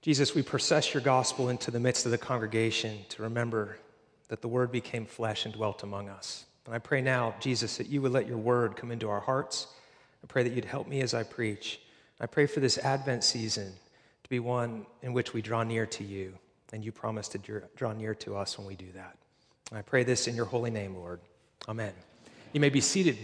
Jesus, we process your gospel into the midst of the congregation to remember that the word became flesh and dwelt among us. And I pray now, Jesus, that you would let your word come into our hearts. I pray that you'd help me as I preach. I pray for this Advent season to be one in which we draw near to you, and you promise to draw near to us when we do that. I pray this in your holy name, Lord. Amen. You may be seated.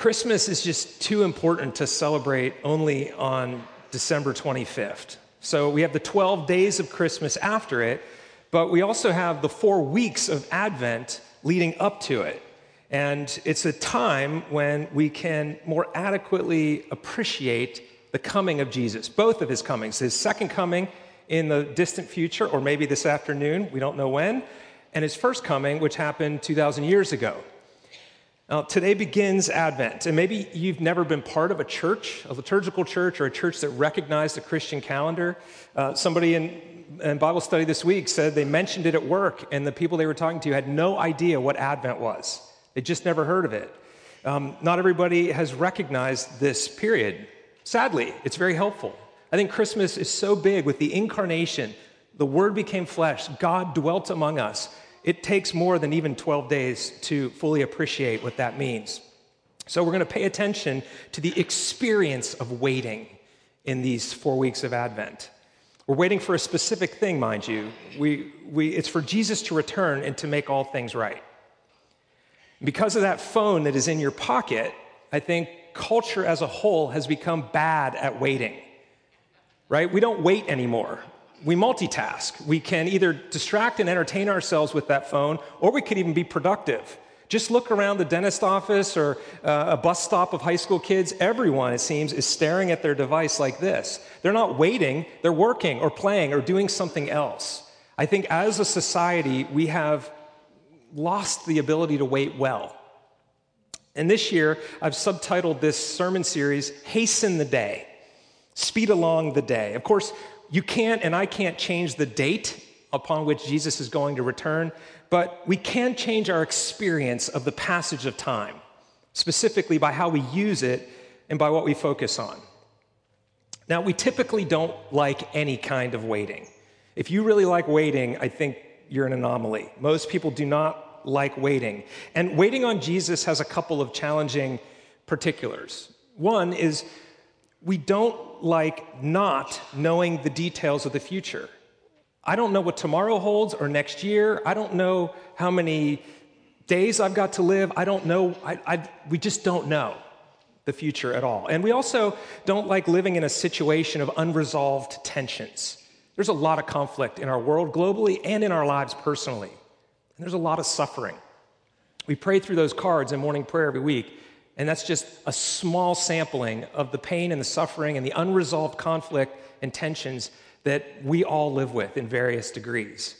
Christmas is just too important to celebrate only on December 25th. So we have the 12 days of Christmas after it, but we also have the four weeks of Advent leading up to it. And it's a time when we can more adequately appreciate the coming of Jesus, both of his comings, his second coming in the distant future, or maybe this afternoon, we don't know when, and his first coming, which happened 2,000 years ago. Now, today begins Advent, and maybe you've never been part of a church, a liturgical church, or a church that recognized the Christian calendar. Uh, somebody in, in Bible study this week said they mentioned it at work, and the people they were talking to had no idea what Advent was. They just never heard of it. Um, not everybody has recognized this period. Sadly, it's very helpful. I think Christmas is so big with the incarnation. The Word became flesh, God dwelt among us it takes more than even 12 days to fully appreciate what that means. So, we're going to pay attention to the experience of waiting in these four weeks of Advent. We're waiting for a specific thing, mind you. We, we, it's for Jesus to return and to make all things right. Because of that phone that is in your pocket, I think culture as a whole has become bad at waiting, right? We don't wait anymore we multitask. We can either distract and entertain ourselves with that phone, or we could even be productive. Just look around the dentist office or uh, a bus stop of high school kids. Everyone, it seems, is staring at their device like this. They're not waiting, they're working or playing or doing something else. I think as a society, we have lost the ability to wait well. And this year, I've subtitled this sermon series, Hasten the Day. Speed along the day. Of course, you can't and I can't change the date upon which Jesus is going to return, but we can change our experience of the passage of time, specifically by how we use it and by what we focus on. Now, we typically don't like any kind of waiting. If you really like waiting, I think you're an anomaly. Most people do not like waiting. And waiting on Jesus has a couple of challenging particulars. One is we don't like not knowing the details of the future. I don't know what tomorrow holds or next year. I don't know how many days I've got to live. I don't know. I, I, we just don't know the future at all. And we also don't like living in a situation of unresolved tensions. There's a lot of conflict in our world globally and in our lives personally. And there's a lot of suffering. We pray through those cards in morning prayer every week. And that's just a small sampling of the pain and the suffering and the unresolved conflict and tensions that we all live with in various degrees.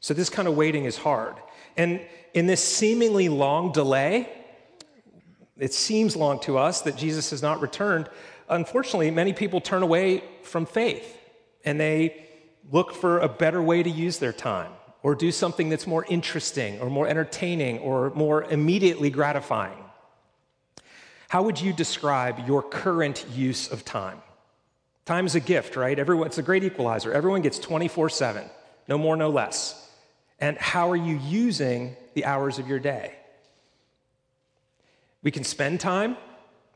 So, this kind of waiting is hard. And in this seemingly long delay, it seems long to us that Jesus has not returned. Unfortunately, many people turn away from faith and they look for a better way to use their time or do something that's more interesting or more entertaining or more immediately gratifying. How would you describe your current use of time? Time is a gift, right? Everyone, it's a great equalizer. Everyone gets 24 7, no more, no less. And how are you using the hours of your day? We can spend time,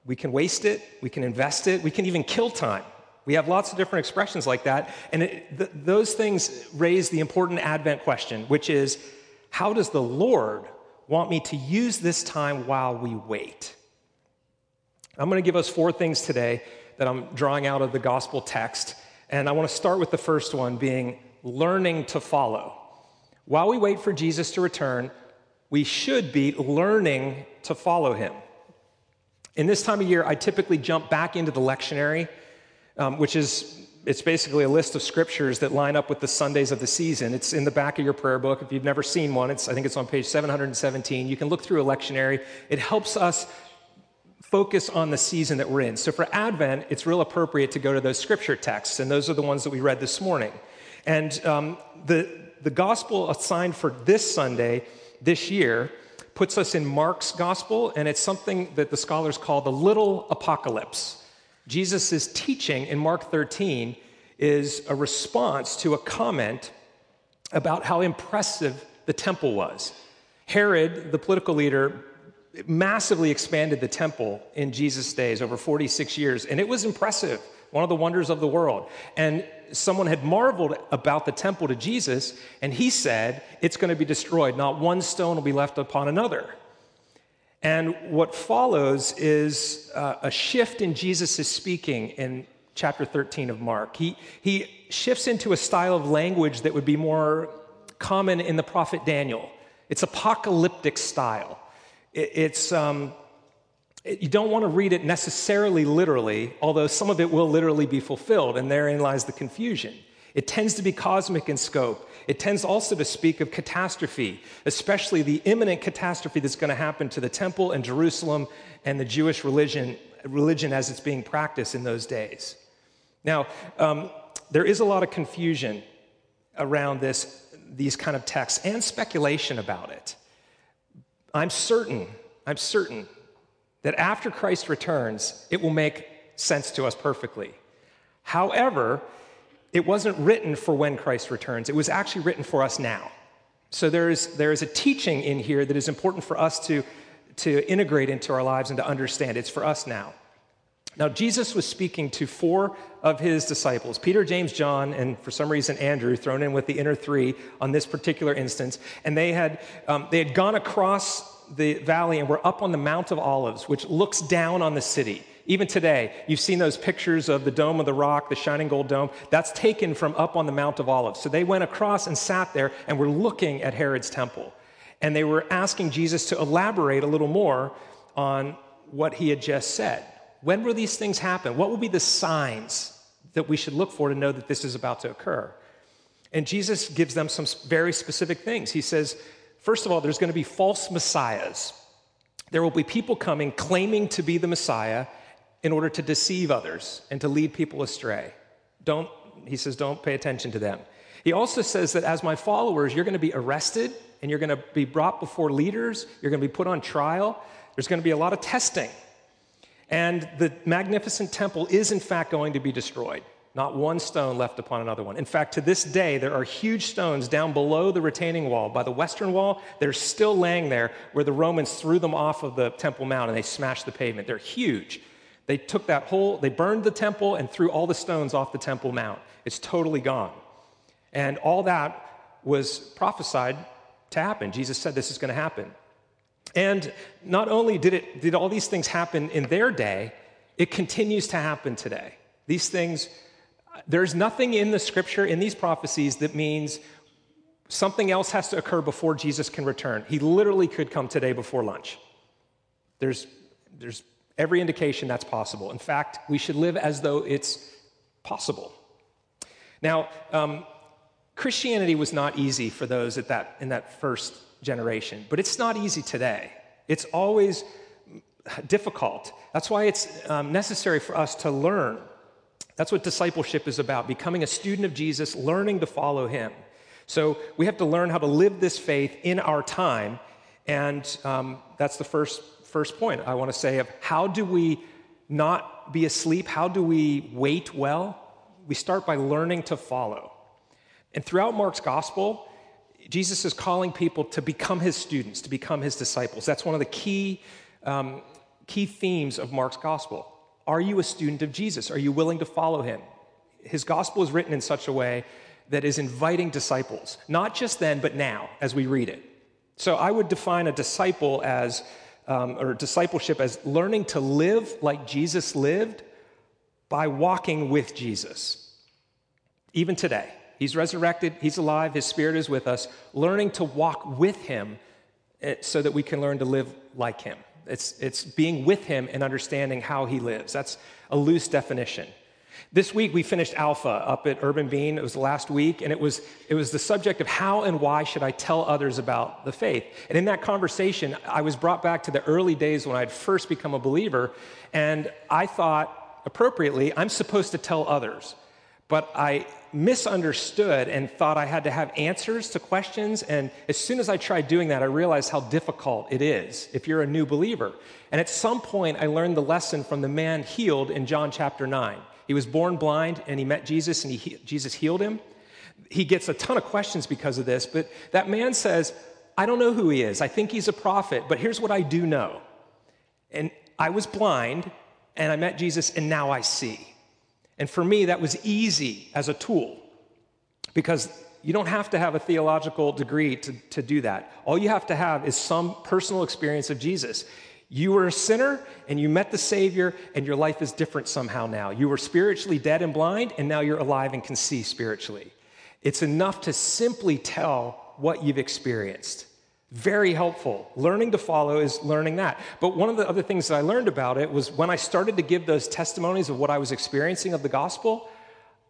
we can waste it, we can invest it, we can even kill time. We have lots of different expressions like that. And it, th- those things raise the important Advent question, which is how does the Lord want me to use this time while we wait? I'm going to give us four things today that I'm drawing out of the gospel text. And I want to start with the first one being learning to follow. While we wait for Jesus to return, we should be learning to follow him. In this time of year, I typically jump back into the lectionary, um, which is it's basically a list of scriptures that line up with the Sundays of the season. It's in the back of your prayer book. If you've never seen one, it's, I think it's on page 717. You can look through a lectionary. It helps us focus on the season that we're in. So for Advent, it's real appropriate to go to those scripture texts, and those are the ones that we read this morning. And um, the, the gospel assigned for this Sunday, this year, puts us in Mark's gospel, and it's something that the scholars call the little apocalypse. Jesus' teaching in Mark 13 is a response to a comment about how impressive the temple was. Herod, the political leader, massively expanded the temple in Jesus' days over 46 years, and it was impressive, one of the wonders of the world. And someone had marveled about the temple to Jesus, and he said, It's going to be destroyed. Not one stone will be left upon another. And what follows is uh, a shift in Jesus' speaking in chapter 13 of Mark. He, he shifts into a style of language that would be more common in the prophet Daniel. It's apocalyptic style. It, it's, um, it, you don't want to read it necessarily literally, although some of it will literally be fulfilled, and therein lies the confusion. It tends to be cosmic in scope. It tends also to speak of catastrophe, especially the imminent catastrophe that's going to happen to the temple and Jerusalem and the Jewish religion, religion as it's being practiced in those days. Now, um, there is a lot of confusion around this, these kind of texts and speculation about it. I'm certain, I'm certain that after Christ returns, it will make sense to us perfectly. However, it wasn't written for when Christ returns, it was actually written for us now. So there is, there is a teaching in here that is important for us to, to integrate into our lives and to understand. It's for us now. Now, Jesus was speaking to four of his disciples Peter, James, John, and for some reason, Andrew, thrown in with the inner three on this particular instance. And they had, um, they had gone across the valley and were up on the Mount of Olives, which looks down on the city. Even today, you've seen those pictures of the Dome of the Rock, the shining gold dome. That's taken from up on the Mount of Olives. So they went across and sat there and were looking at Herod's temple. And they were asking Jesus to elaborate a little more on what he had just said. When will these things happen? What will be the signs that we should look for to know that this is about to occur? And Jesus gives them some very specific things. He says, first of all, there's going to be false messiahs. There will be people coming claiming to be the Messiah in order to deceive others and to lead people astray. Don't, he says, don't pay attention to them. He also says that as my followers, you're going to be arrested and you're going to be brought before leaders, you're going to be put on trial. There's going to be a lot of testing. And the magnificent temple is, in fact, going to be destroyed. Not one stone left upon another one. In fact, to this day, there are huge stones down below the retaining wall. By the western wall, they're still laying there where the Romans threw them off of the Temple Mount and they smashed the pavement. They're huge. They took that whole, they burned the temple and threw all the stones off the Temple Mount. It's totally gone. And all that was prophesied to happen. Jesus said this is going to happen. And not only did, it, did all these things happen in their day, it continues to happen today. These things, there's nothing in the scripture, in these prophecies, that means something else has to occur before Jesus can return. He literally could come today before lunch. There's, there's every indication that's possible. In fact, we should live as though it's possible. Now, um, Christianity was not easy for those at that, in that first generation, but it's not easy today. It's always difficult. That's why it's um, necessary for us to learn. That's what discipleship is about becoming a student of Jesus, learning to follow him. So we have to learn how to live this faith in our time. And um, that's the first, first point I want to say of how do we not be asleep? How do we wait well? We start by learning to follow. And throughout Mark's gospel, Jesus is calling people to become his students, to become his disciples. That's one of the key, um, key themes of Mark's gospel. Are you a student of Jesus? Are you willing to follow him? His gospel is written in such a way that is inviting disciples, not just then, but now as we read it. So I would define a disciple as, um, or discipleship as learning to live like Jesus lived by walking with Jesus, even today. He's resurrected, He's alive, His Spirit is with us, learning to walk with Him eh, so that we can learn to live like Him. It's, it's being with Him and understanding how He lives. That's a loose definition. This week we finished Alpha up at Urban Bean. It was last week, and it was, it was the subject of how and why should I tell others about the faith. And in that conversation, I was brought back to the early days when I'd first become a believer, and I thought appropriately, I'm supposed to tell others. but I misunderstood and thought I had to have answers to questions. And as soon as I tried doing that, I realized how difficult it is if you're a new believer. And at some point, I learned the lesson from the man healed in John chapter 9. He was born blind and he met Jesus and he, Jesus healed him. He gets a ton of questions because of this, but that man says, I don't know who he is. I think he's a prophet, but here's what I do know. And I was blind and I met Jesus and now I see. And for me, that was easy as a tool because you don't have to have a theological degree to, to do that. All you have to have is some personal experience of Jesus. You were a sinner and you met the Savior, and your life is different somehow now. You were spiritually dead and blind, and now you're alive and can see spiritually. It's enough to simply tell what you've experienced. Very helpful. Learning to follow is learning that. But one of the other things that I learned about it was when I started to give those testimonies of what I was experiencing of the gospel,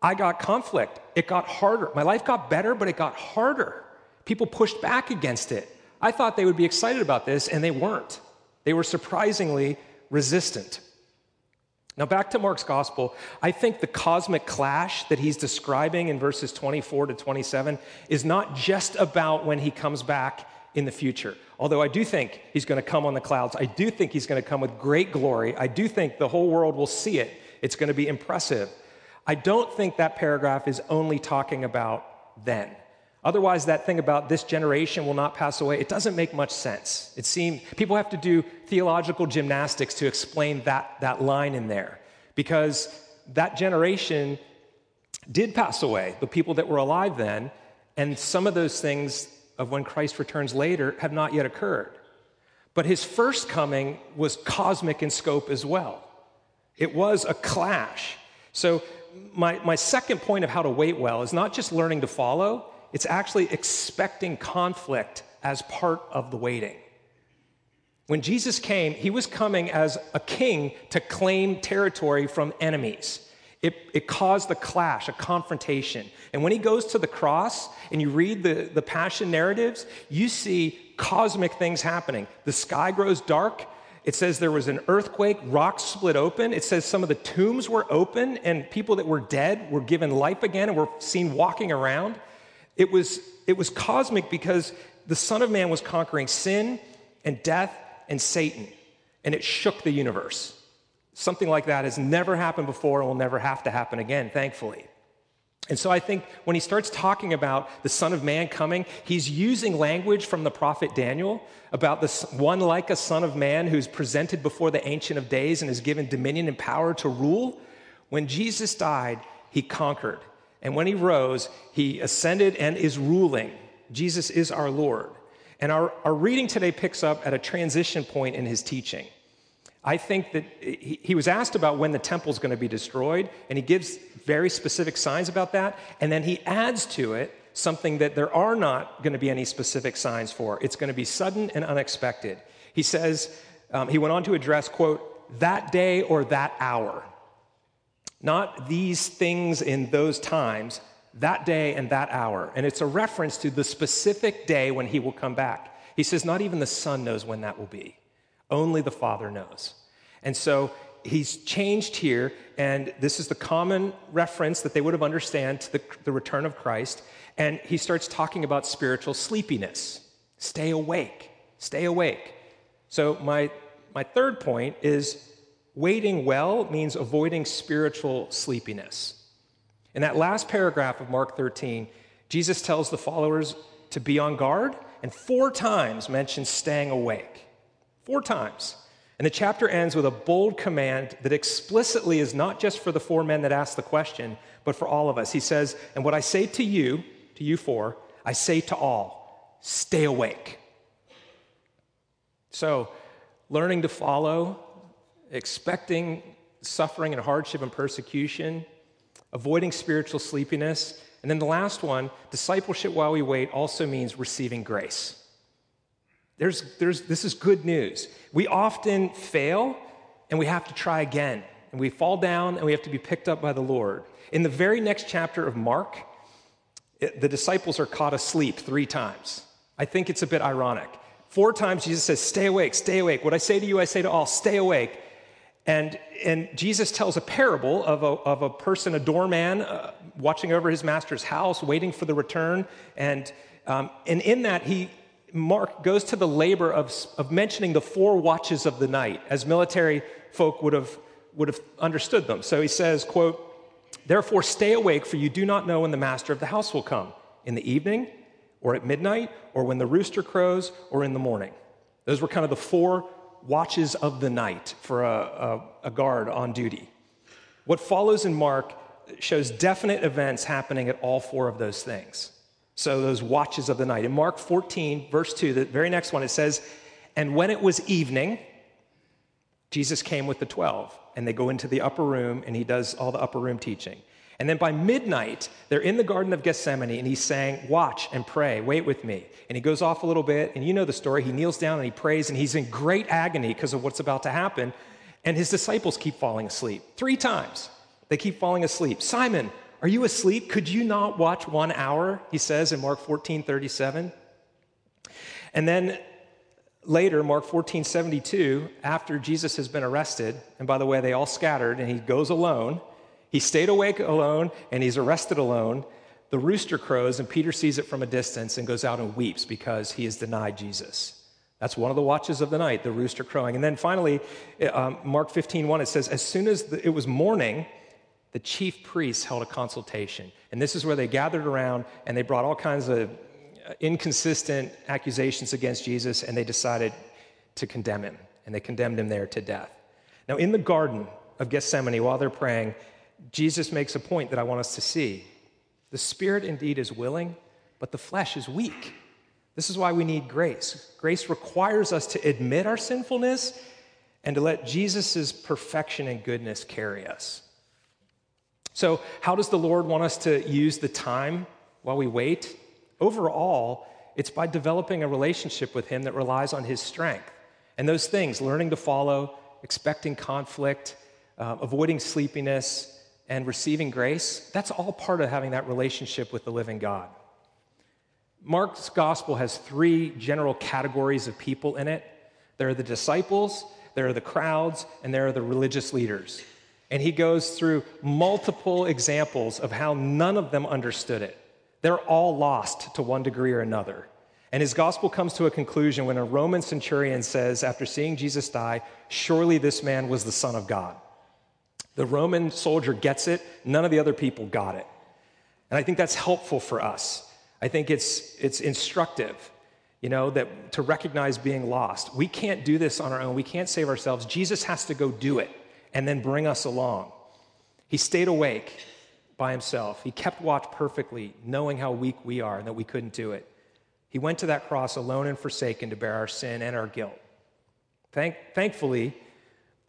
I got conflict. It got harder. My life got better, but it got harder. People pushed back against it. I thought they would be excited about this, and they weren't. They were surprisingly resistant. Now, back to Mark's gospel, I think the cosmic clash that he's describing in verses 24 to 27 is not just about when he comes back in the future. Although I do think he's going to come on the clouds, I do think he's going to come with great glory. I do think the whole world will see it. It's going to be impressive. I don't think that paragraph is only talking about then. Otherwise, that thing about this generation will not pass away, it doesn't make much sense. It seems people have to do theological gymnastics to explain that, that line in there because that generation did pass away, the people that were alive then, and some of those things of when Christ returns later have not yet occurred. But his first coming was cosmic in scope as well. It was a clash. So, my, my second point of how to wait well is not just learning to follow, it's actually expecting conflict as part of the waiting. When Jesus came, he was coming as a king to claim territory from enemies. It, it caused a clash, a confrontation. And when he goes to the cross and you read the, the passion narratives, you see cosmic things happening. The sky grows dark. It says there was an earthquake, rocks split open. It says some of the tombs were open and people that were dead were given life again and were seen walking around. It was, it was cosmic because the Son of Man was conquering sin and death and Satan, and it shook the universe. Something like that has never happened before and will never have to happen again, thankfully. And so I think when he starts talking about the Son of Man coming, he's using language from the prophet Daniel about this one like a Son of Man who's presented before the Ancient of Days and is given dominion and power to rule. When Jesus died, he conquered. And when he rose, he ascended and is ruling. Jesus is our Lord. And our, our reading today picks up at a transition point in his teaching. I think that he was asked about when the temple is going to be destroyed, and he gives very specific signs about that. And then he adds to it something that there are not going to be any specific signs for. It's going to be sudden and unexpected. He says, um, he went on to address, quote, that day or that hour. Not these things in those times, that day and that hour. And it's a reference to the specific day when he will come back. He says, not even the Son knows when that will be. Only the Father knows. And so he's changed here, and this is the common reference that they would have understand to the, the return of Christ. And he starts talking about spiritual sleepiness. Stay awake. Stay awake. So my my third point is waiting well means avoiding spiritual sleepiness. In that last paragraph of Mark 13, Jesus tells the followers to be on guard and four times mentions staying awake. Four times. And the chapter ends with a bold command that explicitly is not just for the four men that asked the question, but for all of us. He says, And what I say to you, to you four, I say to all, stay awake. So, learning to follow, expecting suffering and hardship and persecution, avoiding spiritual sleepiness. And then the last one, discipleship while we wait, also means receiving grace. There's, there's, this is good news. We often fail and we have to try again. And we fall down and we have to be picked up by the Lord. In the very next chapter of Mark, it, the disciples are caught asleep three times. I think it's a bit ironic. Four times Jesus says, Stay awake, stay awake. What I say to you, I say to all, stay awake. And, and Jesus tells a parable of a, of a person, a doorman, uh, watching over his master's house, waiting for the return. And, um, and in that, he, Mark goes to the labor of, of mentioning the four watches of the night, as military folk would have, would have understood them. So he says, quote, Therefore stay awake, for you do not know when the master of the house will come, in the evening, or at midnight, or when the rooster crows, or in the morning. Those were kind of the four watches of the night for a, a, a guard on duty. What follows in Mark shows definite events happening at all four of those things. So, those watches of the night. In Mark 14, verse 2, the very next one, it says, And when it was evening, Jesus came with the 12, and they go into the upper room, and he does all the upper room teaching. And then by midnight, they're in the Garden of Gethsemane, and he's saying, Watch and pray, wait with me. And he goes off a little bit, and you know the story. He kneels down and he prays, and he's in great agony because of what's about to happen. And his disciples keep falling asleep. Three times, they keep falling asleep. Simon, are you asleep? Could you not watch one hour? He says in Mark 14 37. And then later, Mark 14 72, after Jesus has been arrested, and by the way, they all scattered, and he goes alone he stayed awake alone and he's arrested alone. The rooster crows, and Peter sees it from a distance and goes out and weeps because he has denied Jesus. That's one of the watches of the night, the rooster crowing. And then finally, um, Mark 15, 1, it says, As soon as the, it was morning, the chief priests held a consultation. And this is where they gathered around and they brought all kinds of uh, inconsistent accusations against Jesus and they decided to condemn him. And they condemned him there to death. Now, in the Garden of Gethsemane, while they're praying, Jesus makes a point that I want us to see. The spirit indeed is willing, but the flesh is weak. This is why we need grace. Grace requires us to admit our sinfulness and to let Jesus' perfection and goodness carry us. So, how does the Lord want us to use the time while we wait? Overall, it's by developing a relationship with Him that relies on His strength. And those things, learning to follow, expecting conflict, uh, avoiding sleepiness, and receiving grace, that's all part of having that relationship with the living God. Mark's gospel has three general categories of people in it there are the disciples, there are the crowds, and there are the religious leaders. And he goes through multiple examples of how none of them understood it. They're all lost to one degree or another. And his gospel comes to a conclusion when a Roman centurion says, after seeing Jesus die, Surely this man was the Son of God. The Roman soldier gets it, none of the other people got it. And I think that's helpful for us. I think it's, it's instructive, you know, that to recognize being lost. We can't do this on our own. We can't save ourselves. Jesus has to go do it and then bring us along. He stayed awake by himself. He kept watch perfectly, knowing how weak we are and that we couldn't do it. He went to that cross alone and forsaken to bear our sin and our guilt. Thank, thankfully,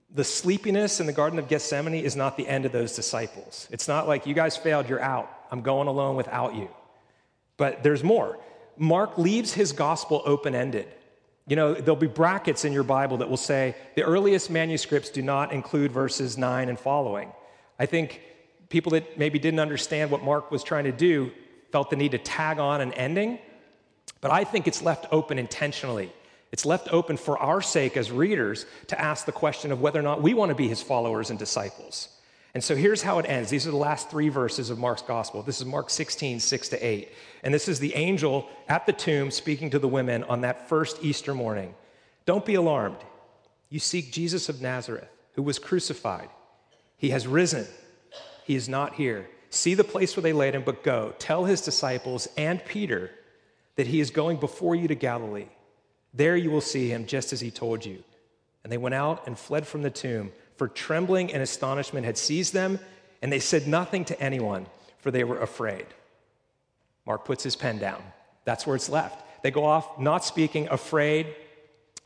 the sleepiness in the Garden of Gethsemane is not the end of those disciples. It's not like, you guys failed, you're out. I'm going alone without you. But there's more. Mark leaves his gospel open ended. You know, there'll be brackets in your Bible that will say the earliest manuscripts do not include verses 9 and following. I think people that maybe didn't understand what Mark was trying to do felt the need to tag on an ending, but I think it's left open intentionally it's left open for our sake as readers to ask the question of whether or not we want to be his followers and disciples. And so here's how it ends. These are the last three verses of Mark's gospel. This is Mark 16, 6 to 8. And this is the angel at the tomb speaking to the women on that first Easter morning. Don't be alarmed. You seek Jesus of Nazareth, who was crucified. He has risen. He is not here. See the place where they laid him, but go. Tell his disciples and Peter that he is going before you to Galilee. There you will see him just as he told you. And they went out and fled from the tomb, for trembling and astonishment had seized them, and they said nothing to anyone, for they were afraid. Mark puts his pen down. That's where it's left. They go off not speaking, afraid,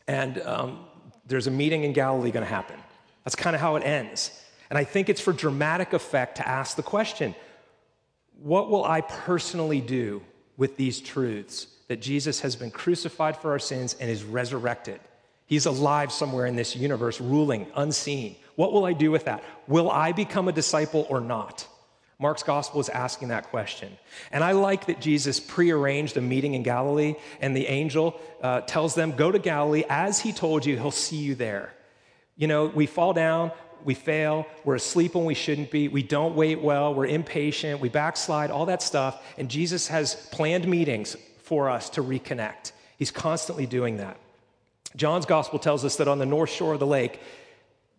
and um, there's a meeting in Galilee going to happen. That's kind of how it ends. And I think it's for dramatic effect to ask the question what will I personally do with these truths? that Jesus has been crucified for our sins and is resurrected. He's alive somewhere in this universe, ruling, unseen. What will I do with that? Will I become a disciple or not? Mark's gospel is asking that question. And I like that Jesus prearranged a meeting in Galilee, and the angel uh, tells them, Go to Galilee. As he told you, he'll see you there. You know, we fall down, we fail, we're asleep when we shouldn't be, we don't wait well, we're impatient, we backslide, all that stuff. And Jesus has planned meetings for us to reconnect. He's constantly doing that. John's gospel tells us that on the north shore of the lake,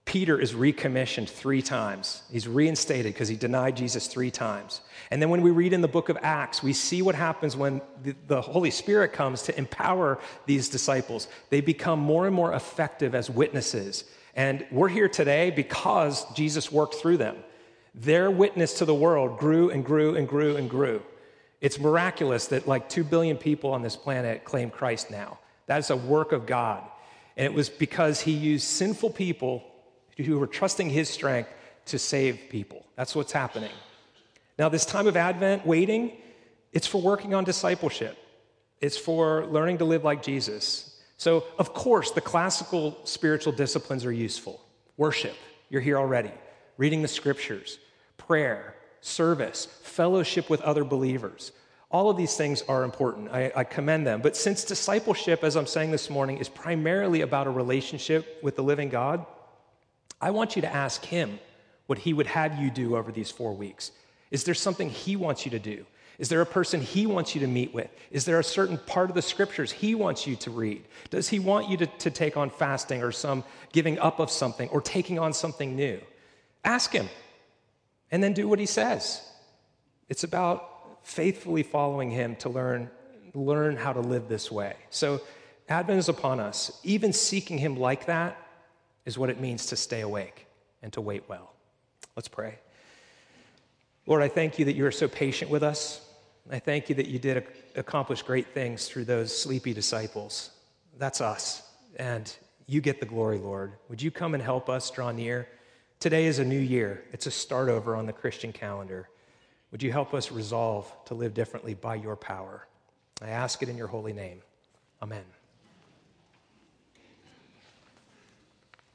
Peter is recommissioned three times. He's reinstated because he denied Jesus three times. And then when we read in the book of Acts, we see what happens when the, the, Holy Spirit comes to empower these disciples. They become more and more effective as witnesses. And we're here today because Jesus worked through them. Their witness to the world grew and grew and grew and grew. It's miraculous that like 2 billion people on this planet claim Christ now. That is a work of God. And it was because he used sinful people who were trusting his strength to save people. That's what's happening. Now, this time of Advent, waiting, it's for working on discipleship, it's for learning to live like Jesus. So, of course, the classical spiritual disciplines are useful worship, you're here already, reading the scriptures, prayer, service, fellowship with other believers. All of these things are important. I, I, commend them. But since discipleship, as I'm saying this morning, is primarily about a relationship with the living God, I want you to ask Him what He would have you do over these four weeks. Is there something He wants you to do? Is there a person He wants you to meet with? Is there a certain part of the scriptures He wants you to read? Does He want you to, to take on fasting or some giving up of something or taking on something new? Ask Him and then do what He says. It's about faithfully following him to learn, learn how to live this way. So, Advent is upon us. Even seeking him like that is what it means to stay awake and to wait well. Let's pray. Lord, I thank you that you are so patient with us. I thank you that you did accomplish great things through those sleepy disciples. That's us. And you get the glory, Lord. Would you come and help us draw near? Today is a new year, it's a start over on the Christian calendar. Would you help us resolve to live differently by your power? I ask it in your holy name. Amen.